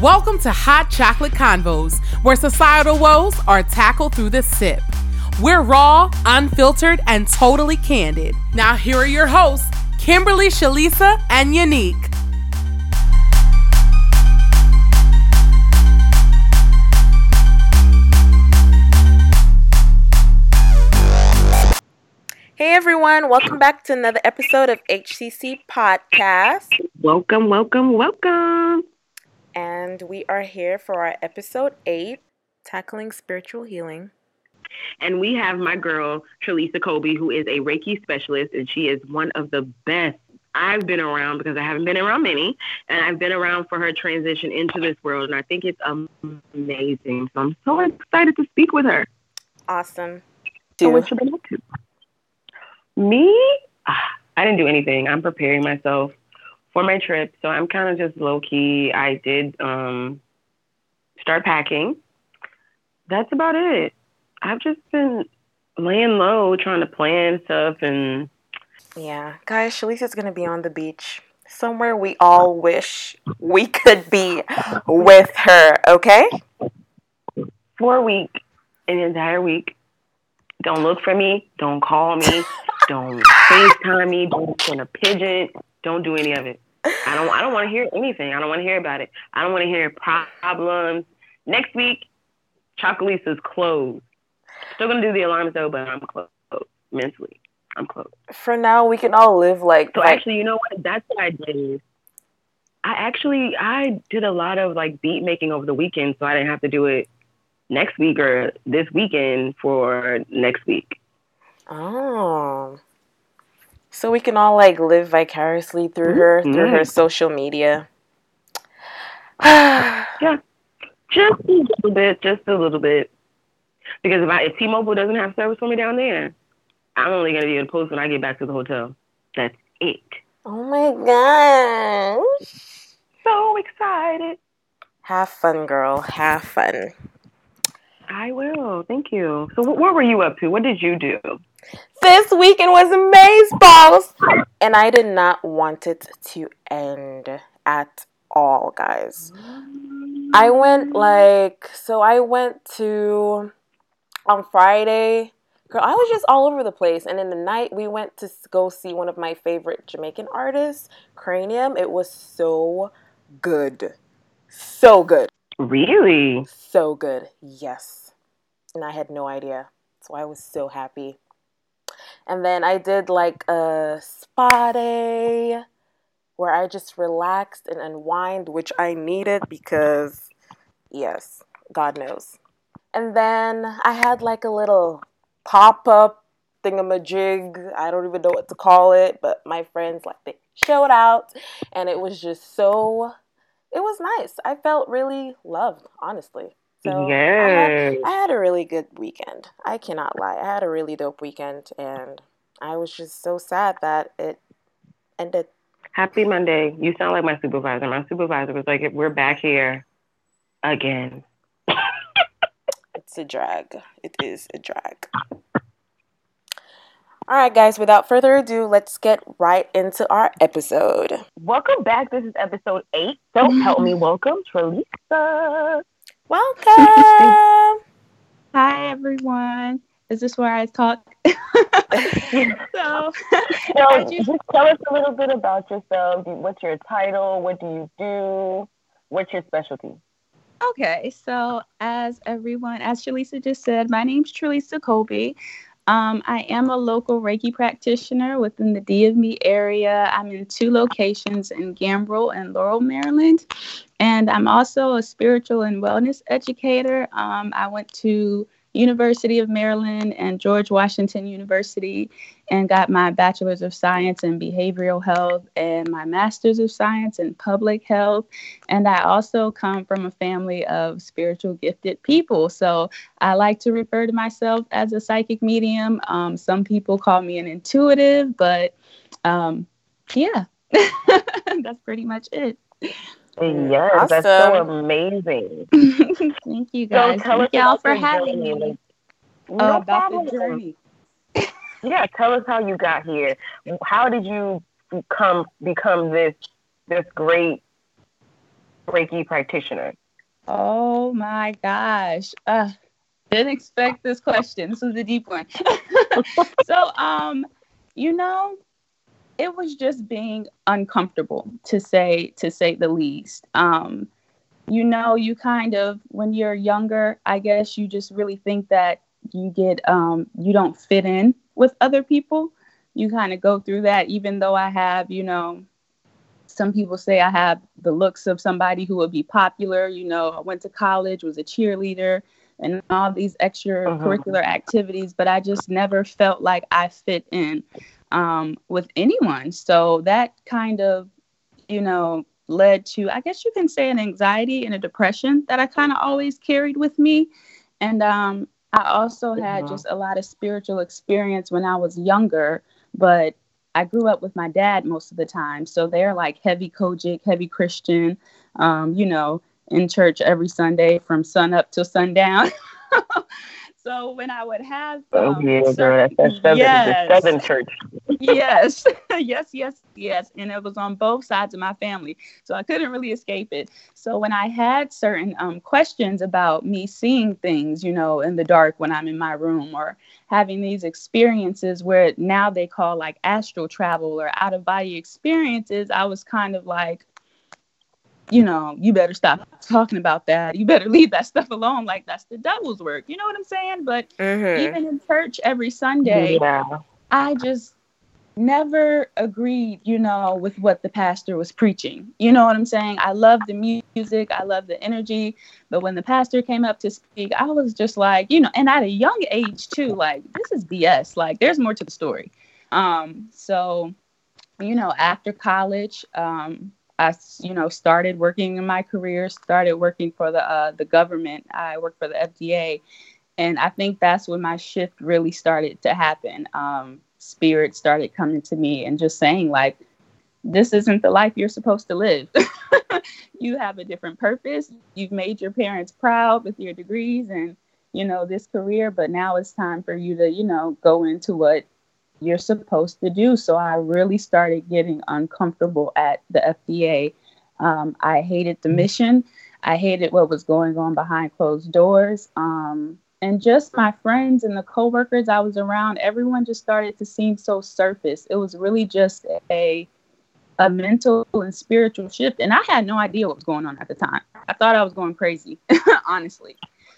Welcome to Hot Chocolate Convos, where societal woes are tackled through the sip. We're raw, unfiltered, and totally candid. Now, here are your hosts, Kimberly, Shalisa, and Unique. Hey everyone, welcome back to another episode of HCC Podcast. Welcome, welcome, welcome. And we are here for our episode 8, Tackling Spiritual Healing. And we have my girl, Trelisa Kobe, who is a Reiki specialist, and she is one of the best I've been around because I haven't been around many, and I've been around for her transition into this world, and I think it's amazing. So I'm so excited to speak with her. Awesome. So what you been up to? Me? Ah, I didn't do anything. I'm preparing myself for my trip, so I'm kind of just low key. I did um, start packing. That's about it. I've just been laying low, trying to plan stuff, and Yeah, guys, Shalisa's to be on the beach somewhere we all wish we could be with her, okay? for a week, an entire week. Don't look for me. Don't call me. don't FaceTime me. Don't send a pigeon. Don't do any of it. I don't. I don't want to hear anything. I don't want to hear about it. I don't want to hear problems. Next week, Chocolate's closed. Still gonna do the alarms though, but I'm closed mentally. I'm closed. For now, we can all live like, So like actually, you know what? That's what I did. I actually I did a lot of like beat making over the weekend, so I didn't have to do it next week or this weekend for next week. oh. So we can all like live vicariously through her, through her Mhm. social media. Yeah, just a little bit, just a little bit. Because if I if T-Mobile doesn't have service for me down there, I'm only gonna be able to post when I get back to the hotel. That's it. oh my gosh. So excited. Have fun, girl. Have fun. I will. Thank you. So, wh- what were you up to? What did you do? This weekend was amazeballs, and I did not want it to end at all, guys. I went like so. I went to on Friday. Girl, I was just all over the place, and in the night we went to go see one of my favorite Jamaican artists, Cranium. It was so good, so good. Really? So good, yes. And I had no idea. So I was so happy. And then I did like a spa day where I just relaxed and unwind, which I needed because, yes, God knows. And then I had like a little pop up thingamajig. I don't even know what to call it, but my friends like they showed out, and it was just so. It was nice. I felt really loved, honestly. So I had, yes. I had a really good weekend. I cannot lie. I had a really dope weekend, and I was just so sad that it ended. Happy Monday. You sound like my supervisor. My supervisor was like, "We're back here again." It's a drag. It is a drag. All right, guys, without further ado, let's get right into our episode. Welcome back. This is episode eight. So help me welcome Trelisa. Welcome. Hi everyone. Is this where I talk? so, So you- just tell us a little bit about yourself. What's your title? What do you do? What's your specialty? okay, so as everyone, as Shalisa just said, my name's Trelisa Kobe. Um, I am a local Reiki practitioner within the DMV area. I'm in two locations in Gambrills and Laurel, Maryland. And I'm also a spiritual and wellness educator. Um, I went to University of Maryland and George Washington University and got my bachelor's of science in behavioral health and my master's of science in public health. And i also come from a family of spiritual gifted people. So i like to refer to myself as a psychic medium. Um, some people call me an intuitive but um, yeah that's pretty much it Yes, that's so amazing. thank you So guys tell us thank y'all for having journey. me Like, uh, no about problem. the journey Yeah, tell us how you got here. How did you come become this this great Reiki practitioner? Oh my gosh. Uh, didn't expect this question. This was a deep one. so, um, you know, it was just being uncomfortable to say to say the least. Um, you know, you kind of when you're younger, I guess you just really think that you get um, you don't fit in with other people. You kind of go through that, even though I have, you know, some people say I have the looks of somebody who would be popular. You know, I went to college, was a cheerleader, and all these extracurricular uh-huh. activities, but I just never felt like I fit in um, with anyone. So that kind of, you know, led to, I guess you can say, an anxiety and a depression that I kind of always carried with me. And um, I also had just a lot of spiritual experience when I was younger, but I grew up with my dad most of the time. So they're like heavy COGIC, heavy Christian, um, you know, in church every Sunday from sun up till sundown. So when I would have oh um, yeah, girl, that's, seven, yes. the Southern Church. yes, yes, yes, yes, and it was on both sides of my family, so I couldn't really escape it. So when I had certain um, questions about me seeing things, you know, in the dark when I'm in my room, or having these experiences where now they call like astral travel or out of body experiences, I was kind of like, you know, you better stop talking about that. You better leave that stuff alone. Like that's the devil's work. You know what I'm saying? But mm-hmm. even in church every Sunday, yeah. I just never agreed, you know, with what the pastor was preaching. You know what I'm saying? I love the music, I love the energy, but when the pastor came up to speak, I was just like, you know, and at a young age too, like this is BS. Like there's more to the story. Um, so, you know, after college, um, I, you know, started working in my career, started working for the uh, the government. I worked for the FDA, and I think that's when my shift really started to happen. Um, spirit started coming to me and just saying like, "This isn't the life you're supposed to live. you have a different purpose. You've made your parents proud with your degrees and you know this career, but now it's time for you to, you know, go into what you're supposed to do. So I really started getting uncomfortable at the FDA. Um, I hated the mission. I hated what was going on behind closed doors. Um, and just my friends and the coworkers I was around, everyone just started to seem so surface. It was really just a a mental and spiritual shift. And I had no idea what was going on at the time. I thought I was going crazy, honestly.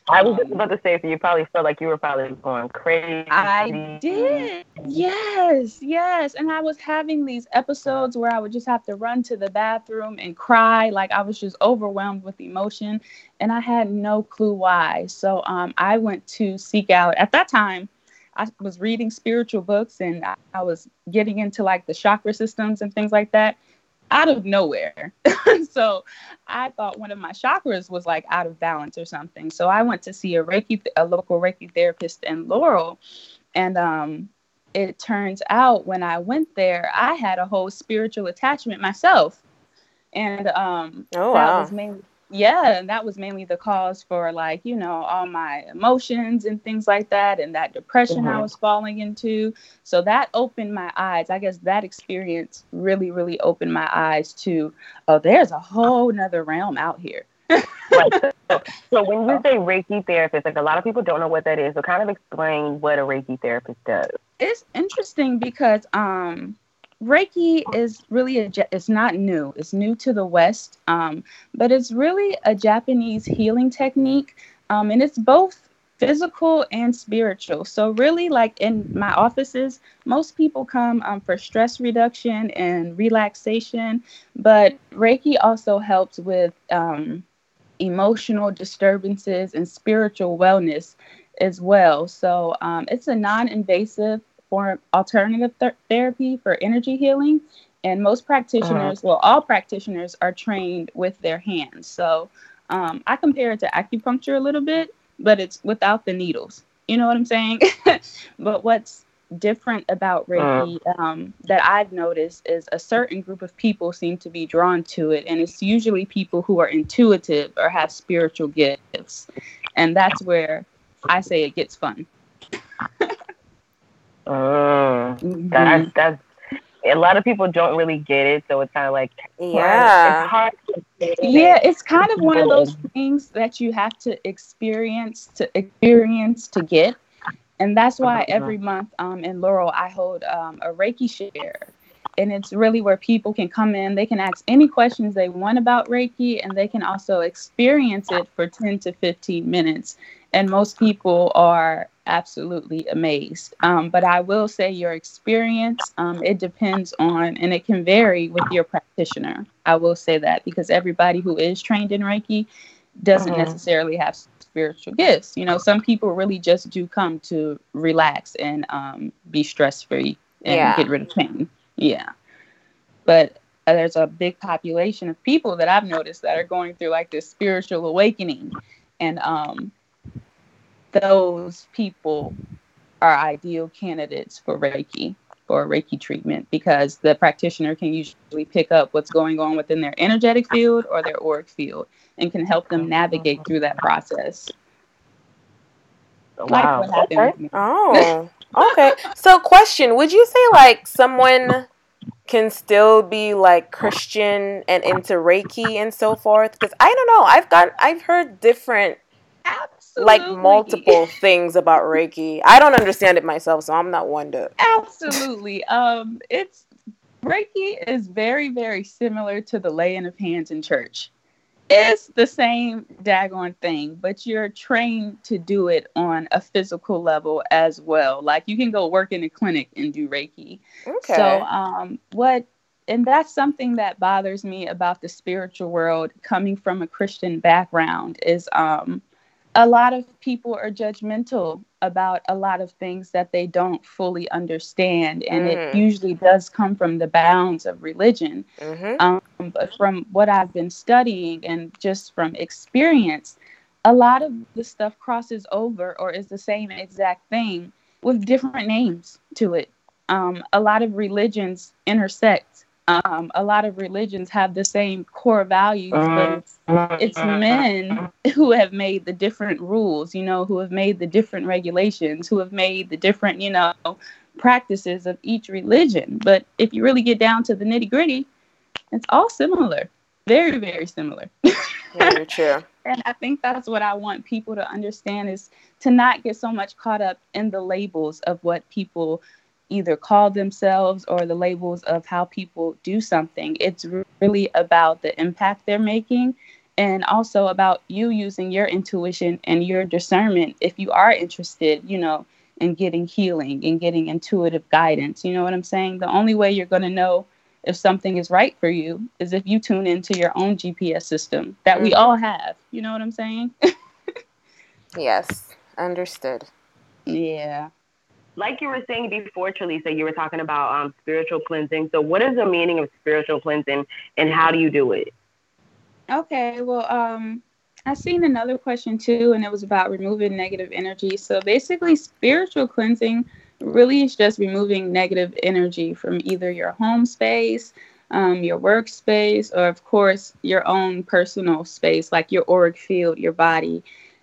I was just about to say, so you probably felt like you were probably going crazy. I did. Yes, yes. And I was having these episodes where I would just have to run to the bathroom and cry. Like I was just overwhelmed with emotion. And I had no clue why. So um, I went to seek out, at that time, I was reading spiritual books and I, I was getting into like the chakra systems and things like that out of nowhere. so I thought one of my chakras was like out of balance or something. So I went to see a Reiki, a local Reiki therapist in Laurel. And um, it turns out when I went there, I had a whole spiritual attachment myself. And um, oh, wow. that was mainly yeah and that was mainly the cause for like you know all my emotions and things like that and that depression mm-hmm. i was falling into so that opened my eyes i guess that experience really really opened my eyes to oh there's a whole nother realm out here right. so, so when you say reiki therapist like a lot of people don't know what that is so kind of explain what a reiki therapist does it's interesting because um Reiki is really a, it's not new. It's new to the West, um, but it's really a Japanese healing technique, um, and it's both physical and spiritual. So really, like in my offices, most people come um, for stress reduction and relaxation, but Reiki also helps with um, emotional disturbances and spiritual wellness as well. So um, it's a non-invasive form alternative th- therapy for energy healing and most practitioners uh-huh. well all practitioners are trained with their hands. So um, i compare it to acupuncture a little bit but it's without the needles. You know what i'm saying? But what's different about reiki uh-huh. um, that i've noticed is a certain group of people seem to be drawn to it and it's usually people who are intuitive or have spiritual gifts. And that's where i say it gets fun Mm, mm-hmm. That's that's a lot of people don't really get it, so it's kind of like Yeah. it's hard. To yeah it's kind of one of those things that you have to experience to experience to get and that's why every month um, in laurel i hold um, a reiki share and it's really where people can come in they can ask any questions they want about reiki and they can also experience it for 10 to 15 minutes and most people are absolutely amazed. Um, but i will say your experience um, it depends on and it can vary with your practitioner. I will say that because everybody who is trained in reiki doesn't Mhm. necessarily have spiritual gifts. You know some people really just do come to relax and um, be stress free and Yeah. get rid of pain. Yeah. But uh, there's a big population of people that i've noticed that are going through like this spiritual awakening. And um, those people are ideal candidates for Reiki for Reiki treatment because the practitioner can usually pick up what's going on within their energetic field or their auric field and can help them navigate through that process. Oh, wow. what Okay. Oh, okay. So, question: Would you say like someone can still be like Christian and into Reiki and so forth? Because I don't know. I've got I've heard different Absolutely. Like multiple things about Reiki. I don't understand it myself, so I'm not one to. Absolutely. Um, it's Reiki is very, very similar to the laying of hands in church. It's the same daggone thing, but you're trained to do it on a physical level as well. Like you can go work in a clinic and do Reiki. Okay. So, um, what, and that's something that bothers me about the spiritual world coming from a Christian background is um, a lot of people are judgmental about a lot of things that they don't fully understand. And it Mhm. usually does come from the bounds of religion. mm-hmm. Um, but from what I've been studying and just from experience, a lot of the stuff crosses over or is the same exact thing with different names to it. Um, a lot of religions intersect. Um, a lot of religions have the same core values, but it's, it's men who have made the different rules, you know, who have made the different regulations, who have made the different, you know, practices of each religion. But if you really get down to the nitty gritty, it's all similar. Very, very similar. Very true. and I think that's what I want people to understand is to not get so much caught up in the labels of what people either call themselves or the labels of how people do something. It's really about the impact they're making and also about you using your intuition and your discernment if you are interested, you know, in getting healing and getting intuitive guidance. You know what I'm saying? The only way you're going to know if something is right for you is if you tune into your own GPS system that we Mhm. all have. You know what I'm saying? Yes, understood. yeah. Like you were saying before, Trelisa, you were talking about um, spiritual cleansing. So, what is the meaning of spiritual cleansing, and how do you do it? Okay, well, um, I seen another question too, and it was about removing negative energy. So basically, spiritual cleansing really is just removing negative energy from either your home space, um, your workspace, or of course your own personal space, like your auric field, your body.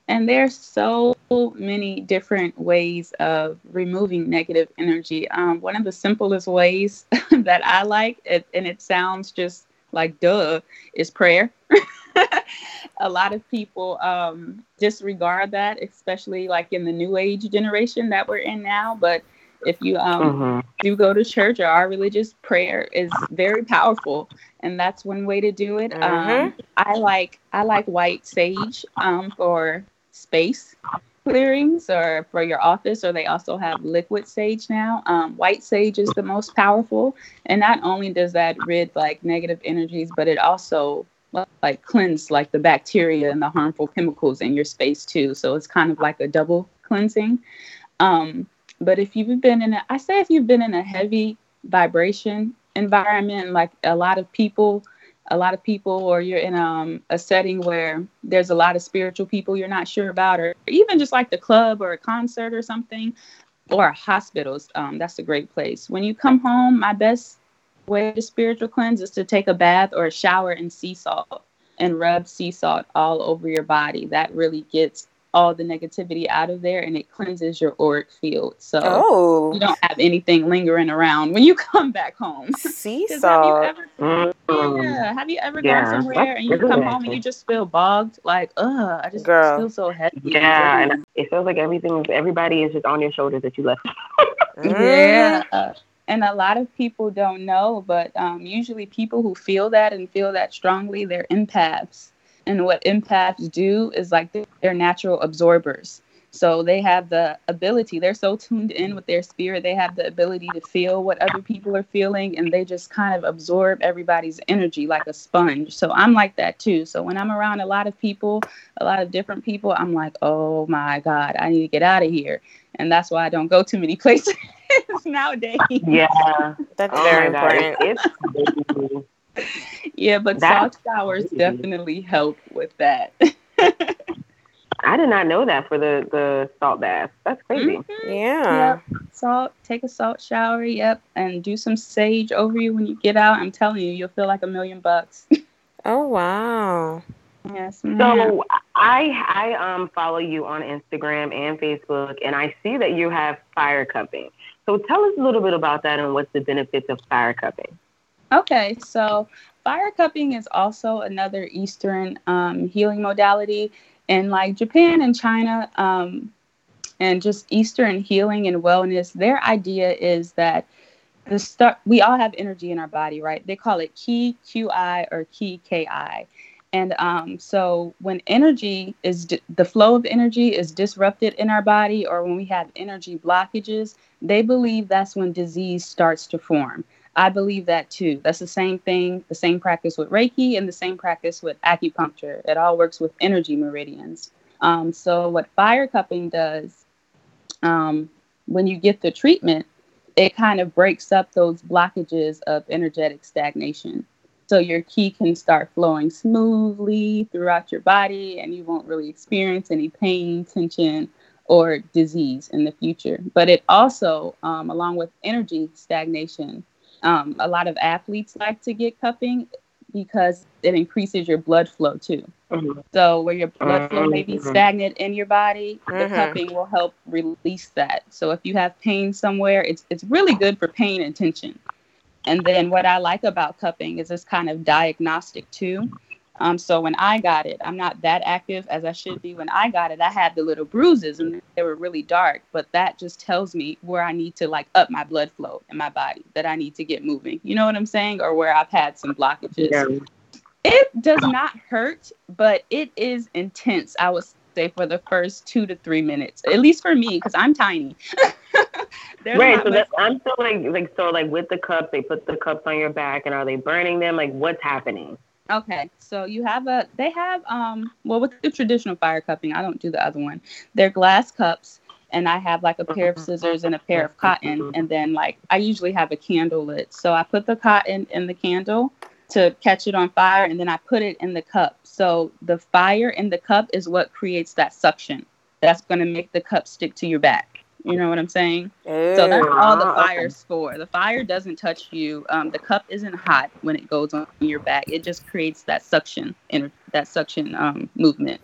And there's so many different ways of removing negative energy. Um, one of the simplest ways that I like, it, and it sounds just like duh, is prayer. a lot of people um, disregard that, especially like in the new age generation that we're in now. But if you um, do go to church or our religious prayer is very powerful, and that's one way to do it. Um, I like I like white sage um, for space clearings or for your office, or they also have liquid sage now. Um, white sage is the most powerful, and not only does that rid like negative energies, but it also like cleanse like the bacteria and the harmful chemicals in your space too. So it's kind of like a double cleansing. Um, but if you've been in a, I say if you've been in a heavy vibration environment, like a lot of people, a lot of people, or you're in um, a setting where there's a lot of spiritual people you're not sure about, or even just like the club or a concert or something, or hospitals, um, that's a great place. When you come home, my best way to spiritual cleanse is to take a bath or a shower in sea salt and rub sea salt all over your body. That really gets all the negativity out of there and it cleanses your auric field. So Oh, you don't have anything lingering around when you come back home. sea 'Cause have you ever Mm. yeah, have you ever Yeah, gone somewhere and you that's come home and you just feel bogged? Like, ugh, I just Girl. feel so heavy. Yeah, and it feels like everything, everybody is just on your shoulders that you left. Mm. Yeah. And a lot of people don't know, but um, usually people who feel that and feel that strongly, they're empaths. And what empaths do is like they're- they're natural absorbers. So they have the ability, they're so tuned in with their spirit, they have the ability to feel what other people are feeling and they just kind of absorb everybody's energy like a sponge. So I'm like that too. So when I'm around a lot of people, a lot of different people, I'm like, oh my God, I need to get out of here. And that's why I don't go too many places nowadays. Yeah. That's Oh very important. It's crazy. Yeah, but That's salt showers crazy. definitely help with that. I did not know that for the the salt bath. That's crazy. Yeah. Yep. Salt, take a salt shower, yep, and do some sage over you when you get out. I'm telling you, you'll feel like a million bucks. Oh wow. yes. ma'am. So I I um follow you on Instagram and Facebook, and I see that you have fire cupping. So tell us a little bit about that and what's the benefits of fire cupping. Okay, so fire cupping is also another Eastern um, healing modality. And like Japan and China, um, and just Eastern healing and wellness, their idea is that the start we all have energy in our body, right? They call it ki, qi, or ki, ki. And um, so when energy is di- the flow of energy is disrupted in our body, or when we have energy blockages, they believe that's when disease starts to form. I believe that too. That's the same thing, the same practice with Reiki and the same practice with acupuncture. It all works with energy meridians. Um, so, what fire cupping does, um, when you get the treatment, it kind of breaks up those blockages of energetic stagnation. So, your qi can start flowing smoothly throughout your body, and you won't really experience any pain, tension, or disease in the future. But it also, um, along with energy stagnation, um, a lot of athletes like to get cupping because it increases your blood flow too. Mhm. So where your blood flow may be Mhm. stagnant in your body, the Mhm. cupping will help release that. So if you have pain somewhere, it's it's really good for pain and tension. And then what I like about cupping is it's kind of diagnostic too. Um, so when I got it, I'm not that active as I should be. When I got it, I had the little bruises and they were really dark, but that just tells me where I need to like up my blood flow in my body, that I need to get moving. You know what I'm saying? Or where I've had some blockages. Yeah. It does not hurt, but it is intense. I would say for the first two to three minutes, at least for me, because I'm tiny. Right. So that, I'm still like like so like with the cups, they put the cups on your back, and are they burning them? Like what's happening? Okay, so you have a they have um well with the traditional fire cupping, I don't do the other one. They're glass cups and I have like a pair of scissors and a pair of cotton and then like I usually have a candle lit. So I put the cotton in the candle to catch it on fire and then I put it in the cup. So the fire in the cup is what creates that suction. That's going to make the cup stick to your back. You know what I'm saying? So that's all the Ah, fire's for. The fire doesn't touch you. Um, the cup isn't hot when it goes on your back. It just creates that suction and that suction um, movement.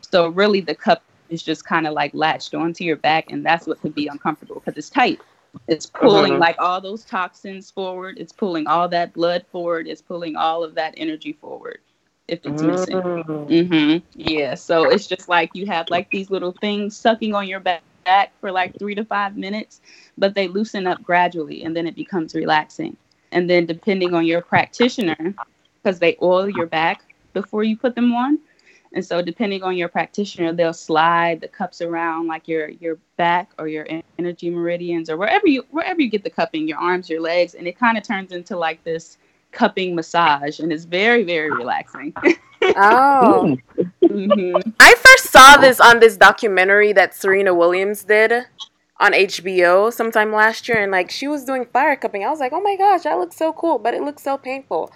So really, the cup is just kind of like latched onto your back, and that's what could be uncomfortable because it's tight. It's pulling Mhm. like all those toxins forward. It's pulling all that blood forward. It's pulling all of that energy forward. If it's missing. Mm. Mm-hmm. Yeah. So it's just like you have like these little things sucking on your back for like three to five minutes, but they loosen up gradually and then it becomes relaxing. And then depending on your practitioner, because they oil your back before you put them on. And so depending on your practitioner, they'll slide the cups around like your your back or your energy meridians or wherever you wherever you get the cupping, your arms, your legs, and it kind of turns into like this cupping massage and it's very, very relaxing. Oh. hmm I first saw this on this documentary that Serena Williams did on HBO sometime last year, and like she was doing fire cupping. I was like, oh my gosh, that looks so cool, but it looks so painful.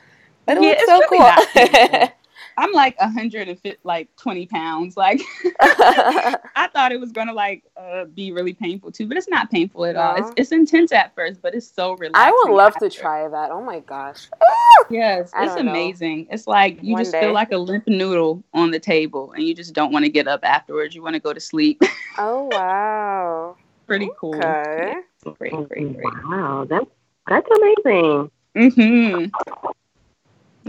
But it Yeah, looks so really cool. not painful. I'm like a hundred and 150, like 20 pounds. Like I thought it was gonna like uh, be really painful too, but it's not painful at all. It's, it's intense at first, but it's so relaxing. I would love after. to try that. Oh my gosh. Yes, I it's don't know. amazing. It's like you One just day. feel like a limp noodle on the table, and you just don't want to get up afterwards. You want to go to sleep. Oh wow. Pretty cool. Okay. Yeah, great, great, great. Wow, that's that's amazing. Mm-hmm.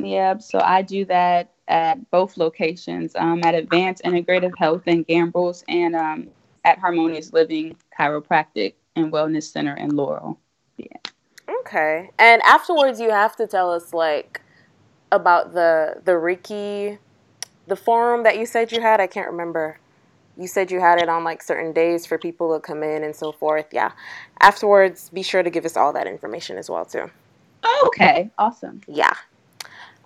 Yeah, so I do that at both locations, um, at Advanced Integrative Health in Gambrills and um, at Harmonious Living Chiropractic and Wellness Center in Laurel. Yeah. Okay. And afterwards, you have to tell us like about the the Reiki, the forum that you said you had. I can't remember. You said you had it on like certain days for people to come in and so forth. Yeah. Afterwards, be sure to give us all that information as well too. Okay, awesome. Yeah.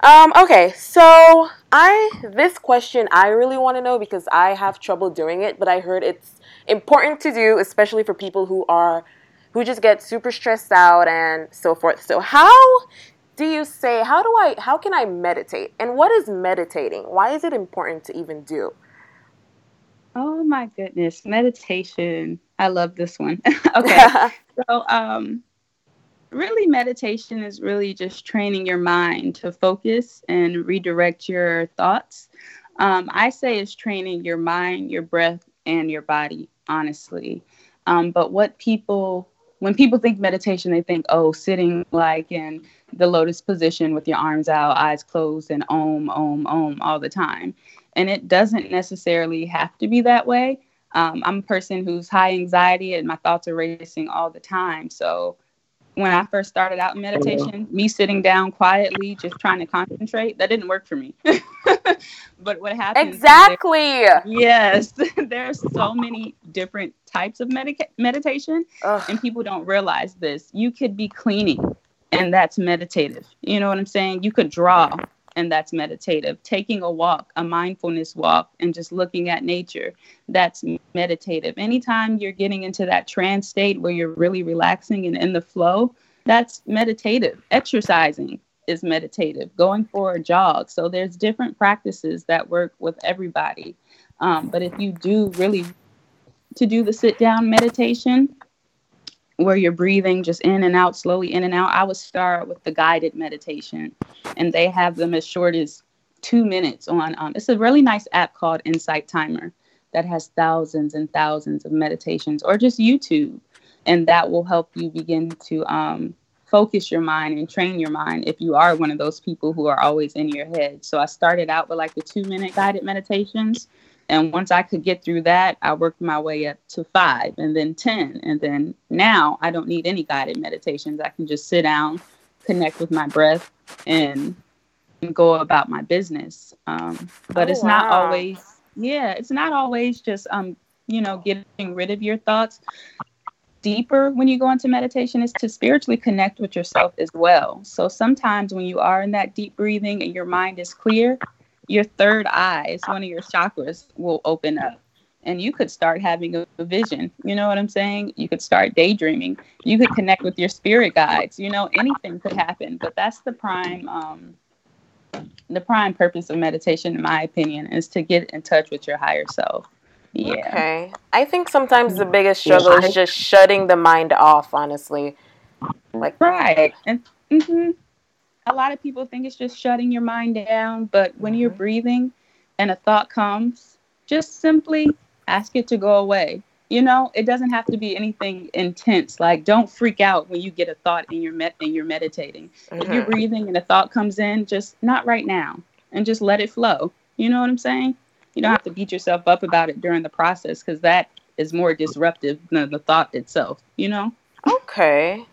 Um, okay, so I this question I really want to know because I have trouble doing it, but I heard it's important to do, especially for people who are who just get super stressed out and so forth. So how do you say how do I how can I meditate? And what is meditating? Why is it important to even do? Oh my goodness, meditation. I love this one. okay, so um, really, meditation is really just training your mind to focus and redirect your thoughts. Um, I say it's training your mind, your breath, and your body, honestly. Um, but what people, when people think meditation, they think, oh, sitting like in the lotus position with your arms out, eyes closed, and om, om, om all the time. And it doesn't necessarily have to be that way. Um, I'm a person who's high anxiety and my thoughts are racing all the time. So when I first started out in oh, meditation, me sitting down quietly, just trying to concentrate, that didn't work for me. but what happens? is that- exactly. Yes, there's so many different types of medica- meditation, Ugh. and people don't realize this. You could be cleaning, and that's meditative. You know what I'm saying? You could draw, and that's meditative. Taking a walk, a mindfulness walk, and just looking at nature, that's meditative. Anytime you're getting into that trance state where you're really relaxing and in the flow, that's meditative. Exercising is meditative. Going for a jog. So there's different practices that work with everybody. Um, but if you do really to do the sit down meditation where you're breathing just in and out, slowly in and out, I would start with the guided meditation. And they have them as short as two minutes on. Um, it's a really nice app called Insight Timer that has thousands and thousands of meditations, or just YouTube. And that will help you begin to um, focus your mind and train your mind if you are one of those people who are always in your head. So I started out with like the two minute guided meditations. And once I could get through that, I worked my way up to five and then 10. And then now I don't need any guided meditations. I can just sit down, connect with my breath, and, and go about my business. Um, but Oh, it's not always, yeah, it's not always just, um, you know, getting rid of your thoughts. Deeper when you go into meditation is to spiritually connect with yourself as well. So sometimes when you are in that deep breathing and your mind is clear, your third eye is one of your chakras will open up and you could start having a, a vision. You know what i'm saying? You could start daydreaming. You could connect with your spirit guides. You know anything could happen but that's the prime um the prime purpose of meditation in my opinion is to get in touch with your higher self. Yeah. Okay. I think sometimes the biggest struggle I- is just shutting the mind off, honestly. Like right. And mhm. A lot of people think it's just shutting your mind down but when you're breathing and a thought comes just simply ask it to go away. You know it doesn't have to be anything intense. Like don't freak out when you get a thought and you're met and you're meditating. If you're mhm. breathing and a thought comes in just not right now and just let it flow. You know what i'm saying? You don't have to beat yourself up about it during the process because that is more disruptive than the thought itself you know? Okay.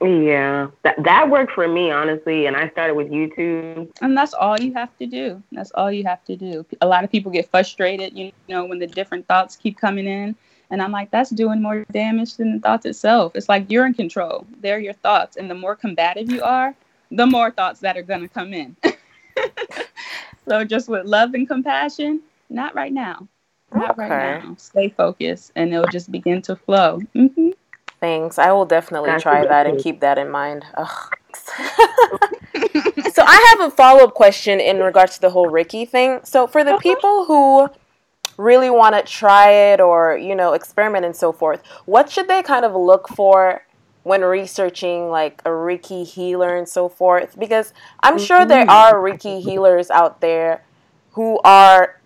Yeah, that that worked for me honestly, and I started with YouTube. And that's all you have to do. That's all you have to do. A lot of people get frustrated, you know, when the different thoughts keep coming in. And I'm like, that's doing more damage than the thoughts itself. It's like you're in control. They're your thoughts. And the more combative you are, the more thoughts that are going to come in. so just with love and compassion, not right now. Not Okay. right now. Stay focused and it'll just begin to flow. hmm Thanks. I will definitely That's try that and keep that in mind. Ugh. So I have a follow up question in regards to the whole Reiki thing. So for the people who really want to try it or you know experiment and so forth, what should they kind of look for when researching like a Reiki healer and so forth? Because I'm sure there Mm-hmm. are Reiki healers out there who are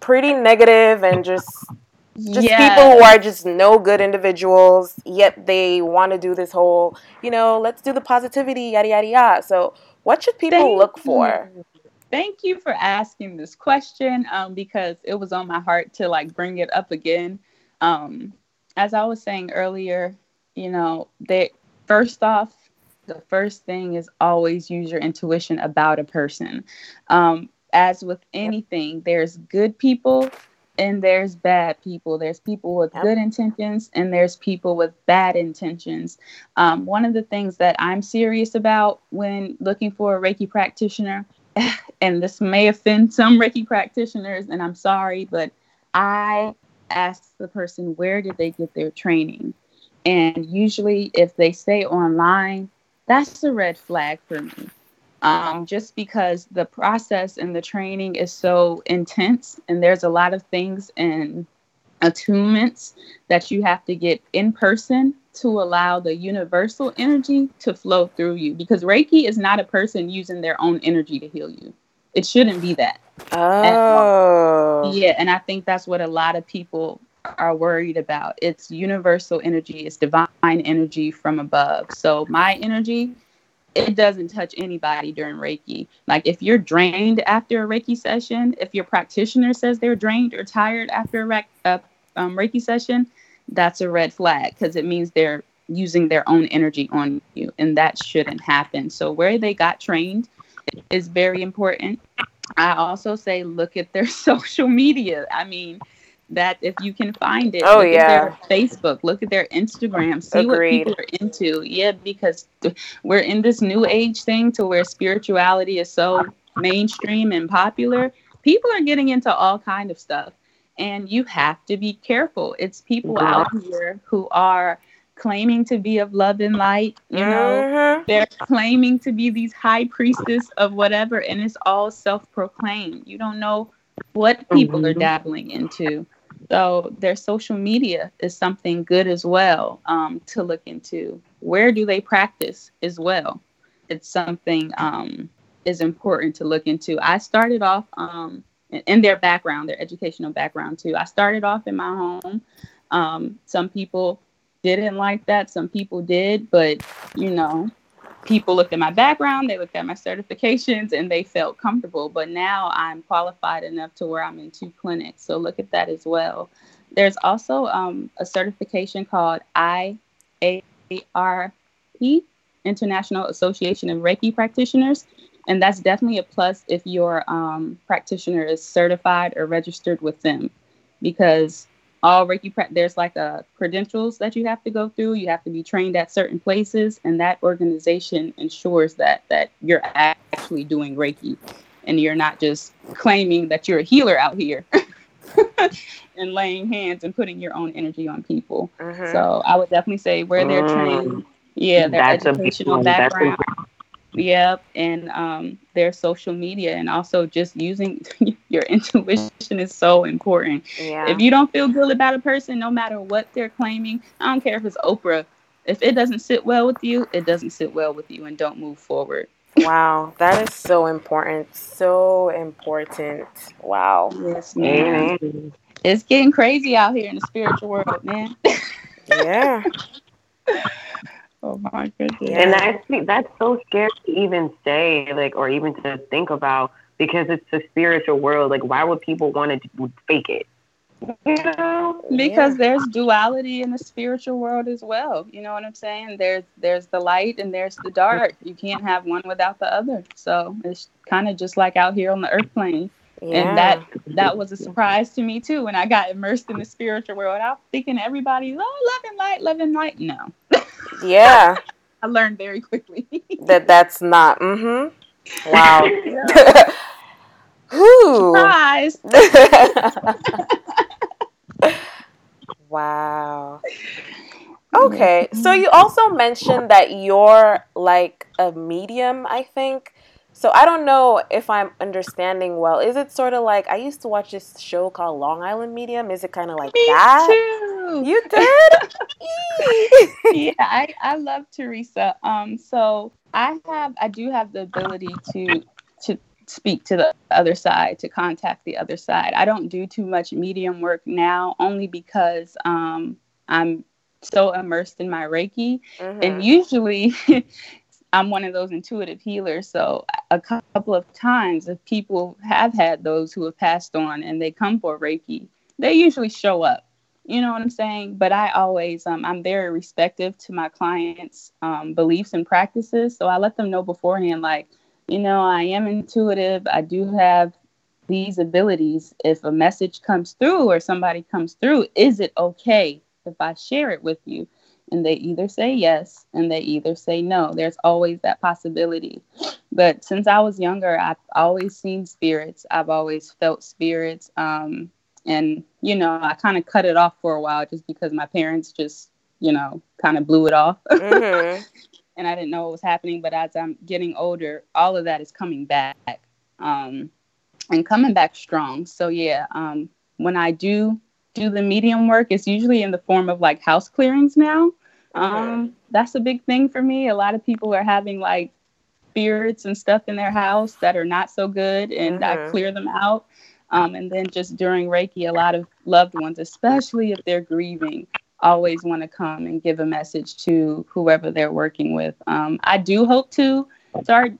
pretty negative and just just people who are just no good individuals, yet they want to do this whole, you know, let's do the positivity, yada yada yada. So, what should people Thank look for? you. Thank you for asking this question um, because it was on my heart to like bring it up again. Um, as I was saying earlier, you know, they first off, the first thing is always use your intuition about a person. Um, as with anything, there's good people and there's bad people. There's people with Yep. good intentions and there's people with bad intentions. Um, one of the things that I'm serious about when looking for a Reiki practitioner, and this may offend some Reiki practitioners, and I'm sorry, but I ask the person where did they get their training? And usually, if they say online, that's a red flag for me. Um, just because the process and the training is so intense, and there's a lot of things and attunements that you have to get in person to allow the universal energy to flow through you. Because Reiki is not a person using their own energy to heal you. It shouldn't be that. Oh, Yeah, and I think that's what a lot of people are worried about. It's universal energy, it's divine energy from above. So my energy, it doesn't touch anybody during Reiki. Like if you're drained after a Reiki session, if your practitioner says they're drained or tired after a uh, um, Reiki session, that's a red flag because it means they're using their own energy on you, and that shouldn't happen. So where they got trained is very important. I also say look at their social media. I mean, that if you can find it, Oh, look at their yeah. Facebook, look at their Instagram, see Agreed. what people are into. Yeah, because we're in this new age thing to where spirituality is so mainstream and popular. People are getting into all kind of stuff, and you have to be careful. It's people Yeah. out here who are claiming to be of love and light. You know, Mhm. they're claiming to be these high priestess of whatever and it's all self-proclaimed you don't know what people are Mhm. dabbling into so their social media is something good as well um, to look into. Where do they practice as well? It's something um, is important to look into. I started off um, in- their background their educational background too. I started off in my home. Um, some people didn't like that. Some people did but you know people looked at my background, they looked at my certifications, and they felt comfortable. But now I'm qualified enough to where I'm in two clinics. So look at that as well. There's also um, a certification called IARP, International Association of Reiki Practitioners. And that's definitely a plus if your um, practitioner is certified or registered with them because all Reiki pra- there's like a credentials that you have to go through. You have to be trained at certain places, and that organization ensures that that you're actually doing Reiki, and you're not just claiming that you're a healer out here and laying hands and putting your own energy on people. Mhm. So I would definitely say where they're Mm. trained, yeah, their That's educational background. Yep, and um, their social media, and also just using your intuition is so important. Yeah. If you don't feel good about a person, no matter what they're claiming, I don't care if it's Oprah. If it doesn't sit well with you, it doesn't sit well with you, and don't move forward. wow, that is so important. So important. Wow. Yes, man. Amen. It's getting crazy out here in the spiritual world, man. Yeah. oh my goodness. Yeah. And that's that's so scary to even say, like, or even to think about, because it's a spiritual world. Like, why would people want to fake it? You know? because there's duality in the spiritual world as well you know what i'm saying there's there's the light and there's the dark you can't have one without the other so it's kind of just like out here on the earth plane Yeah. and that that was a surprise to me too when i got immersed in the spiritual world i was thinking everybody oh love and light love and light no yeah. i learned very quickly That that's not. Mhm. Wow. Whew. surprise wow. Okay. So you also mentioned that you're like a medium, I think. So I don't know if I'm understanding well. Is it sort of like I used to watch this show called Long Island Medium? Is it kind of like Me that? too. You did? yeah, I, I love Teresa. Um, so I have I do have the ability to to speak to the other side, to contact the other side. I don't do too much medium work now, only because um, I'm so immersed in my Reiki, Mhm. and usually. I'm one of those intuitive healers. So, a couple of times, if people have had those who have passed on and they come for Reiki, they usually show up. You know what I'm saying? But I always, um, I'm very respectful to my clients' um, beliefs and practices. So I let them know beforehand, like, you know, I am intuitive. I do have these abilities. If a message comes through or somebody comes through, is it okay if I share it with you? And they either say yes and they either say no. There's always that possibility. But since I was younger, I've always seen spirits. I've always felt spirits. Um, and you know i kind of cut it off for a while just because my parents just you know kind of blew it off. Mhm. and i didn't know what was happening but as i'm getting older all of that is coming back um, and coming back strong. So yeah um, when i do do the medium work it's usually in the form of like house clearings now. Um, that's a big thing for me. A lot of people are having like spirits and stuff in their house that are not so good and i Mhm. clear them out um, and then just during Reiki, a lot of loved ones, especially if they're grieving, always want to come and give a message to whoever they're working with. Um, I do hope to start,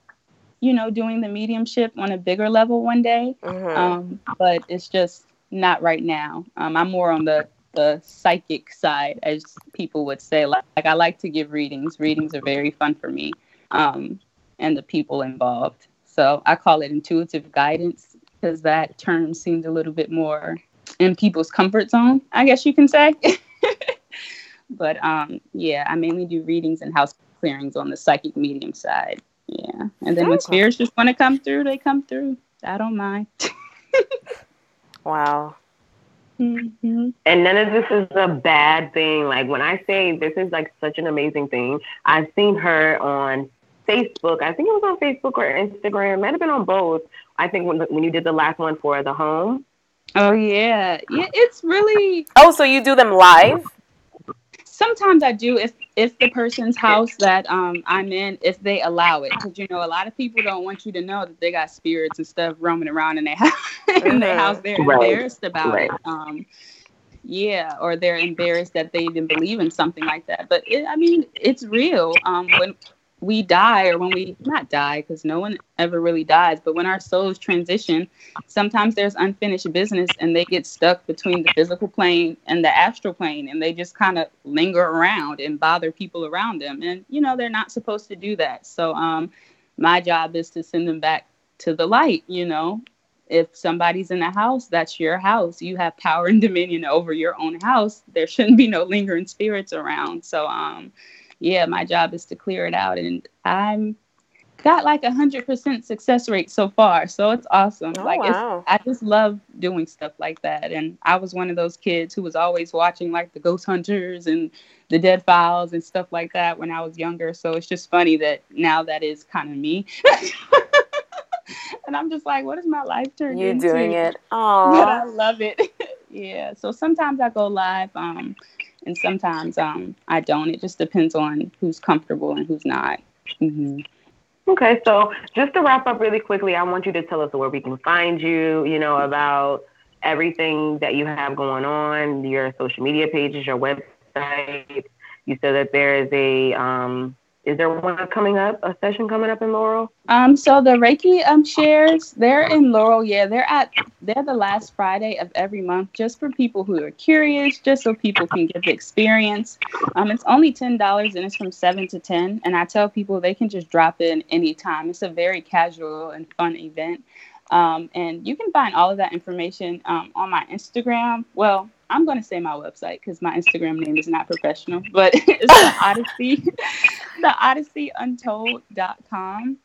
you know, doing the mediumship on a bigger level one day, Mhm. um, but it's just not right now. Um, I'm more on the the psychic side, as people would say. Like, like I like to give readings. Readings are very fun for me, um, and the people involved. So I call it intuitive guidance because that term seemed a little bit more in people's comfort zone, I guess you can say. but um, yeah, I mainly do readings and house clearings on the psychic medium side. Yeah, and then when spirits just want to come through, they come through. I don't mind. wow. hmm And none of this is a bad thing. Like when I say this is like such an amazing thing, I've seen her on Facebook. I think it was on Facebook or Instagram. It Might have been on both. I think when when you did the last one for the home. Oh yeah, yeah. It's really Oh, so you do them live? sometimes I do if if the person's house that um I'm in, if they allow it, because you know a lot of people don't want you to know that they got spirits and stuff roaming around in their house. in their house, they're Right. embarrassed about Right. it. Um, yeah, or they're embarrassed that they didn't believe in something like that. But it, I mean, it's real. Um, when we die, or when we not die, because no one ever really dies, but when our souls transition, sometimes there's unfinished business, and they get stuck between the physical plane and the astral plane, and they just kind of linger around and bother people around them. And you know, they're not supposed to do that. So, um, my job is to send them back to the light. You know, if somebody's in a house, that's your house. You have power and dominion over your own house. There shouldn't be no lingering spirits around. So, um, yeah, my job is to clear it out, and I'm got like a hundred percent success rate so far. So it's awesome. Oh, like wow. it's, I just love doing stuff like that. And I was one of those kids who was always watching like the Ghost Hunters and the Dead Files and stuff like that when I was younger. So it's just funny that now that is kind of me. and I'm just like, what is my life turned You into? doing it? but I Oh, love it. yeah. So sometimes I go live, um, and sometimes um, I don't. It just depends on who's comfortable and who's not. hmm Okay, so just to wrap up really quickly, I want you to tell us where we can find you. You know about everything that you have going on, your social media pages, your website. You said that there is a um, is there one coming up, a session coming up in Laurel? Um, so the Reiki um shares, they're in Laurel. Yeah, they're at they're the last Friday of every month, just for people who are curious, just so people can get the experience. Um, it's only ten dollars and it's from seven to ten. And I tell people they can just drop in anytime. It's a very casual and fun event. Um, and you can find all of that information um, on my Instagram. Well, I'm going to say my website because my Instagram name is not professional, but it's the Odyssey, the odysseyuntold.com.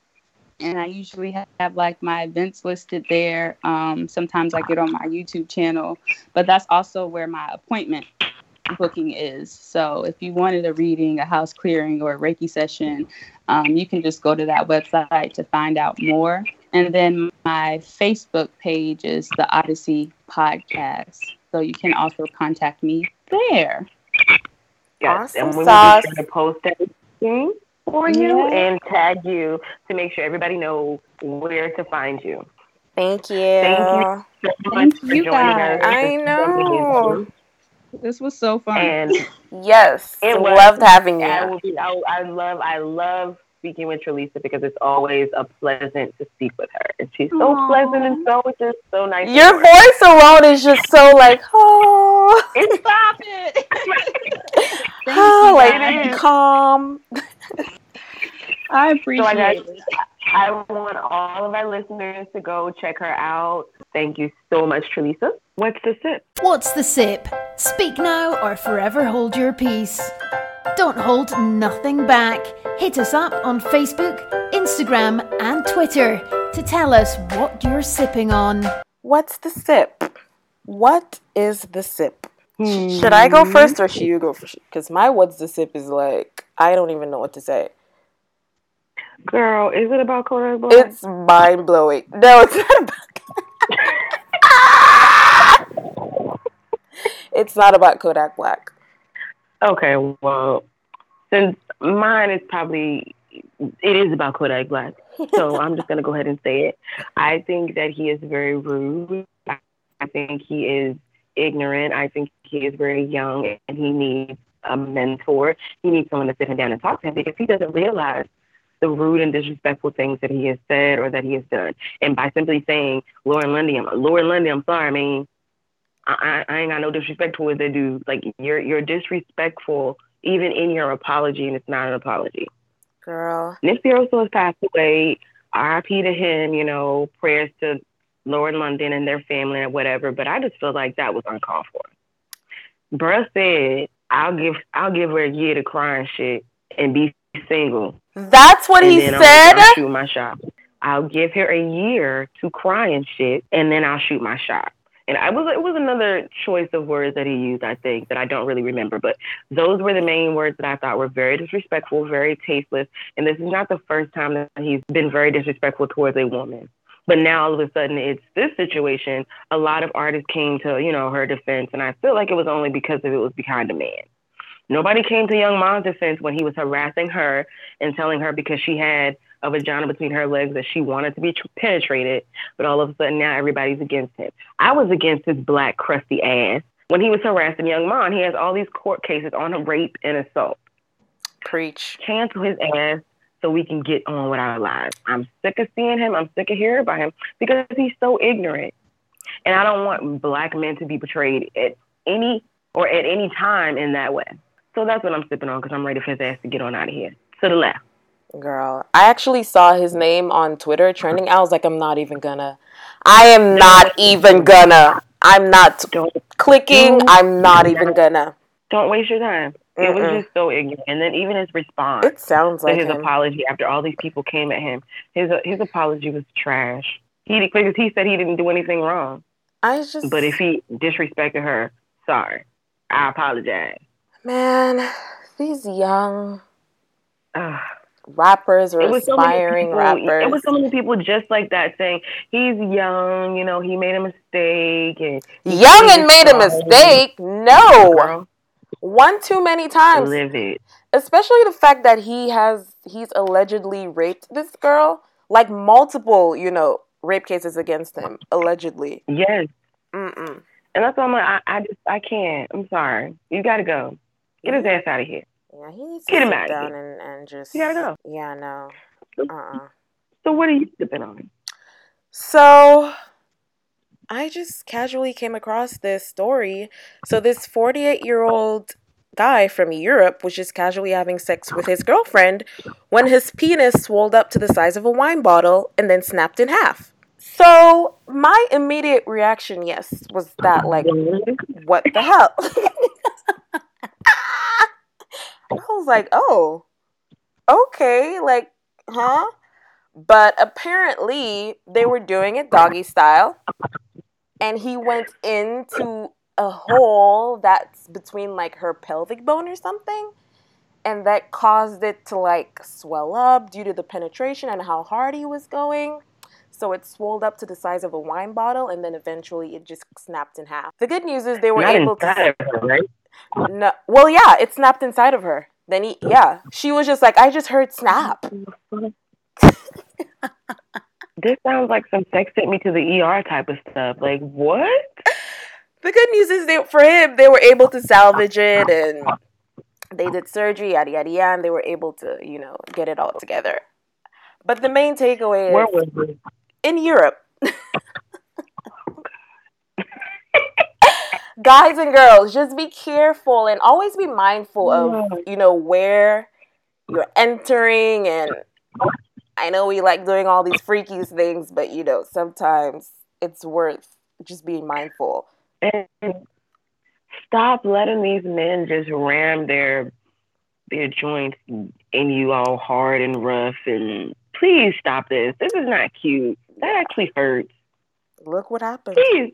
And I usually have, have like my events listed there. Um, sometimes I get on my YouTube channel, but that's also where my appointment booking is. So if you wanted a reading, a house clearing, or a Reiki session, um, you can just go to that website to find out more. And then my Facebook page is the Odyssey Podcast. So you can also contact me there. Yes, Awesome and we will sauce. be sure to post everything for you Yeah. and tag you to make sure everybody knows where to find you. Thank you. Thank you. So much Thank for you, joining guys. us. I This know. This was so fun. And Yes. It was. Loved having you. I will be. I, I love. I love speaking with Trelisa because it's always a pleasant to speak with her, and she's so Aw. pleasant and so just so nice. Your voice alone is just so like, oh, It's Stop it. Oh you, like guys. calm. I So appreciate I got. it. I want all of our listeners to go check her out. Thank you so much, Trelisa. What's the sip? What's the sip? Speak now or forever hold your peace. Don't hold nothing back. Hit us up on Facebook, Instagram, and Twitter to tell us what you're sipping on. What's the sip? What is the sip? Sh- hmm. Should I go first or should you go first? Because my what's the sip is like I don't even know what to say. Girl, is it about Kodak Black? It's mind blowing. No, it's not about. it's not about Kodak Black. Okay, well, since mine is probably it is about Kodak Black, so I'm just gonna go ahead and say it. I think that he is very rude. I think he is ignorant. I think he is very young, and he needs a mentor. He needs someone to sit him down and talk to him because he doesn't realize the rude and disrespectful things that he has said or that he has done. And by simply saying Lauren London, I'm Lauren London, I'm sorry, I mean I, I I ain't got no disrespect towards that dude. Like you're you're disrespectful even in your apology, and it's not an apology. Girl. Nipsey Hussle has passed away. R.I.P. to him. You know, prayers to Lauren London and their family and whatever. But I just feel like that was uncalled for. Bruh said, "I'll give I'll give her a year to cry and shit and be single." That's what and he said? I'll, I'll shoot my shot. I'll give her a year to cry and shit, and then I'll shoot my shot. And I was it was another choice of words that he used, I think, that I don't really remember, but those were the main words that I thought were very disrespectful, very tasteless. And this is not the first time that he's been very disrespectful towards a woman. But now all of a sudden it's this situation. A lot of artists came to, you know, her defense, and I feel like it was only because of it was behind a man. Nobody came to Young M.A.'s defense when he was harassing her and telling her because she had a vagina between her legs that she wanted to be tr- penetrated, but all of a sudden now everybody's against him. I was against his black crusty ass when he was harassing Young and He has all these court cases on rape and assault. Preach. Cancel his ass so we can get on with our lives. I'm sick of seeing him. I'm sick of hearing about him because he's so ignorant. And I don't want black men to be portrayed at any or at any time in that way. So that's what I'm sipping on because I'm ready for his ass to get on out of here. To the left. Girl. I actually saw his name on Twitter trending. I was like, I'm not even gonna. I am not even gonna. I'm not Don't clicking. I'm not even gonna. don't waste your time. It was Mm-mm. just so ignorant. And then even his response It sounds like his him. apology after all these people came at him, his his apology was trash. He because he said he didn't do anything wrong. I just. But if he disrespected her, sorry. I apologize. Man, these young Ugh. Rappers or was so aspiring people, rappers. It was so many people just like that saying he's young, you know, he made a mistake and young and made a mistake. No. Girl, One too many times. live it. especially the fact that he has he's allegedly raped this girl like multiple you know rape cases against him allegedly Yes. Mm-mm. And that's why I'm like, I, I just I can't. I'm sorry. You gotta go. Get his mm-hmm. ass out of here. Yeah he needs to Get him sit out of down and, and just You gotta go. yeah no. Uh-uh. So what are you sipping on? so i just casually came across this story. So this 48 year old guy from europe was just casually having sex with his girlfriend when his penis swelled up to the size of a wine bottle and then snapped in half. So my immediate reaction yes was that like what the hell i was like oh okay like huh but apparently they were doing it doggy style and he went into a hole that's between like her pelvic bone or something. And that caused it to like swell up due to the penetration and how hard he was going. So it swelled up to the size of a wine bottle and then eventually it just snapped in half. The good news is they were Not able to. her, right? No, well, yeah, it snapped inside of her. Then he, yeah, she was just like, I just heard snap. This sounds like some sex sent me to the ER type of stuff. Like what? The good news is they, for him, they were able to salvage it and they did surgery, yada yada yada, and they were able to, you know, get it all together. But the main takeaway Where is in Europe. Guys and girls, just be careful and always be mindful of, you know, where you're entering and I know we like doing all these freaky things, but you know, sometimes it's worth just being mindful. And stop letting these men just ram their their joints in you all hard and rough and please stop this. This is not cute. That actually hurts. Look what happened. Please.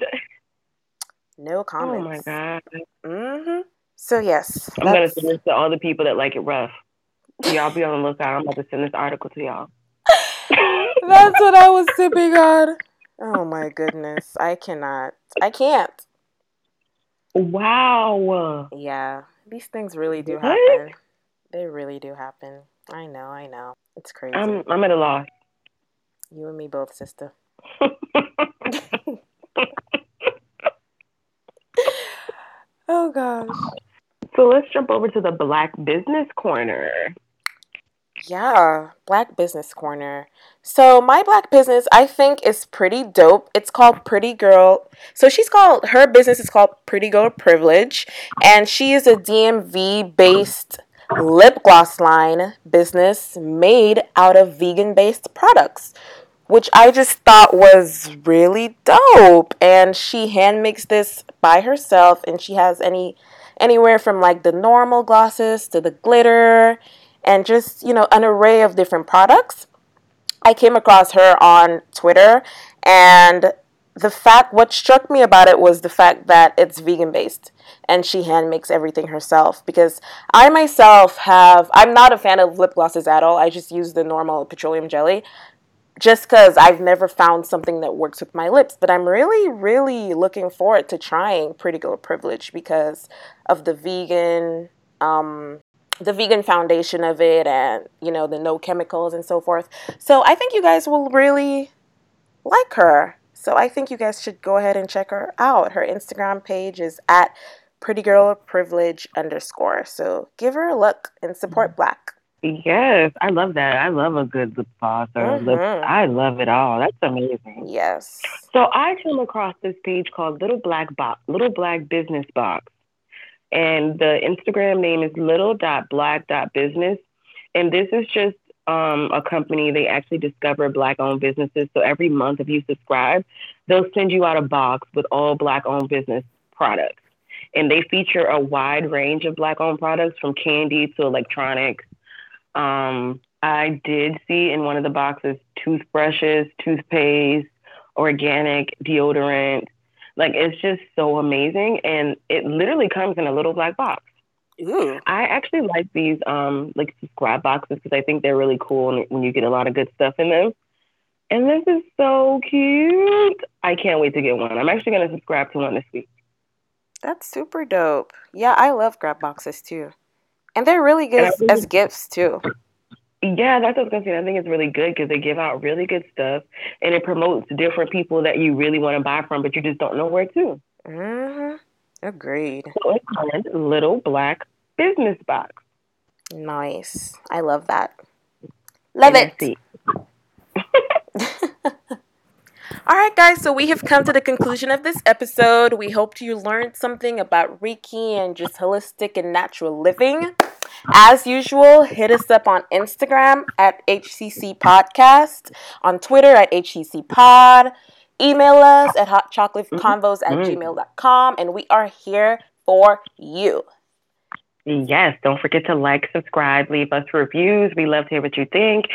No comments. Oh my god. Mm-hmm. So yes, I'm gonna send this to all the people that like it rough. Y'all be on the lookout. I'm about to send this article to y'all. That's what I was sipping on. Oh my goodness. I cannot. I can't. Wow. Yeah. These things really do What? happen. They really do happen. I know, I know. It's crazy. I'm I'm at a loss. you and me both, sister. Oh gosh. So let's jump over to the Black Business Corner. Yeah, Black Business Corner. So my black business, I think, is pretty dope. It's called Pretty Girl. So she's called her business is called Pretty Girl Privilege, and she is a DMV based lip gloss line business made out of vegan based products, which I just thought was really dope. And she hand makes this by herself, and she has any anywhere from like the normal glosses to the glitter and just, you know, an array of different products. I came across her on Twitter and the fact what struck me about it was the fact that it's vegan based and she hand makes everything herself because I myself have I'm not a fan of lip glosses at all. I just use the normal petroleum jelly just cuz I've never found something that works with my lips, but I'm really really looking forward to trying Pretty Girl Privilege because of the vegan um the vegan foundation of it and you know the no chemicals and so forth. So i think you guys will really like her. So i think you guys should go ahead and check her out. Her instagram page is at pretty girl privilege underscore. So give her a look and support black Yes, I love that. I love a good lip gloss or lip. Mhm. I love it all. That's amazing. yes So I came across this page called Little Black Box, Little Black Business Box, and the Instagram name is little.black.business, and this is just um, a company. They actually discover black-owned businesses. So every month, if you subscribe, they'll send you out a box with all black-owned business products, and they feature a wide range of black-owned products from candy to electronics. Um, I did see in one of the boxes toothbrushes, toothpaste organic deodorant. Like it's just so amazing, and it literally comes in a little black box. Ooh. I actually like these um like subscribe boxes because I think they're really cool and when you get a lot of good stuff in them. And this is so cute. I can't wait to get one. I'm actually gonna subscribe to one this week. that's super dope yeah i love grab boxes too and they're really good as, really- as gifts too Yeah, that's what I was gonna say. I think it's really good because they give out really good stuff and it promotes different people that you really want to buy from, but you just don't know where to. hmm agreed So it's called Little Black Business Box. nice i love that love And it let's see. All right, guys, so we have come to the conclusion of this episode. We hope you learned something about Reiki and just holistic and natural living. As usual, hit us up on Instagram at HCC Podcast, on Twitter at HCC Pod. Email us at hotchocolateconvos at mm-hmm. gmail.com, and we are here for you. Yes, don't forget to like, subscribe, leave us reviews. We love to hear what you think.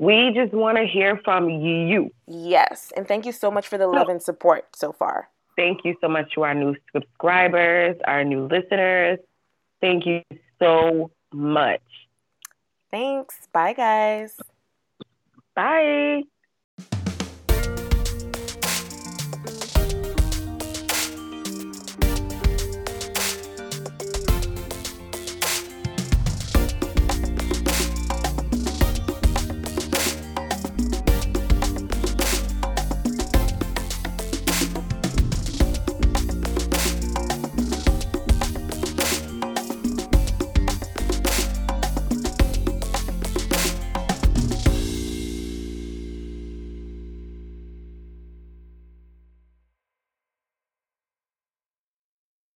We just want to hear from you. Yes, and thank you so much for the love and support so far. Thank you so much to our new subscribers, our new listeners. Thank you so much. Thanks. Bye, guys. Bye.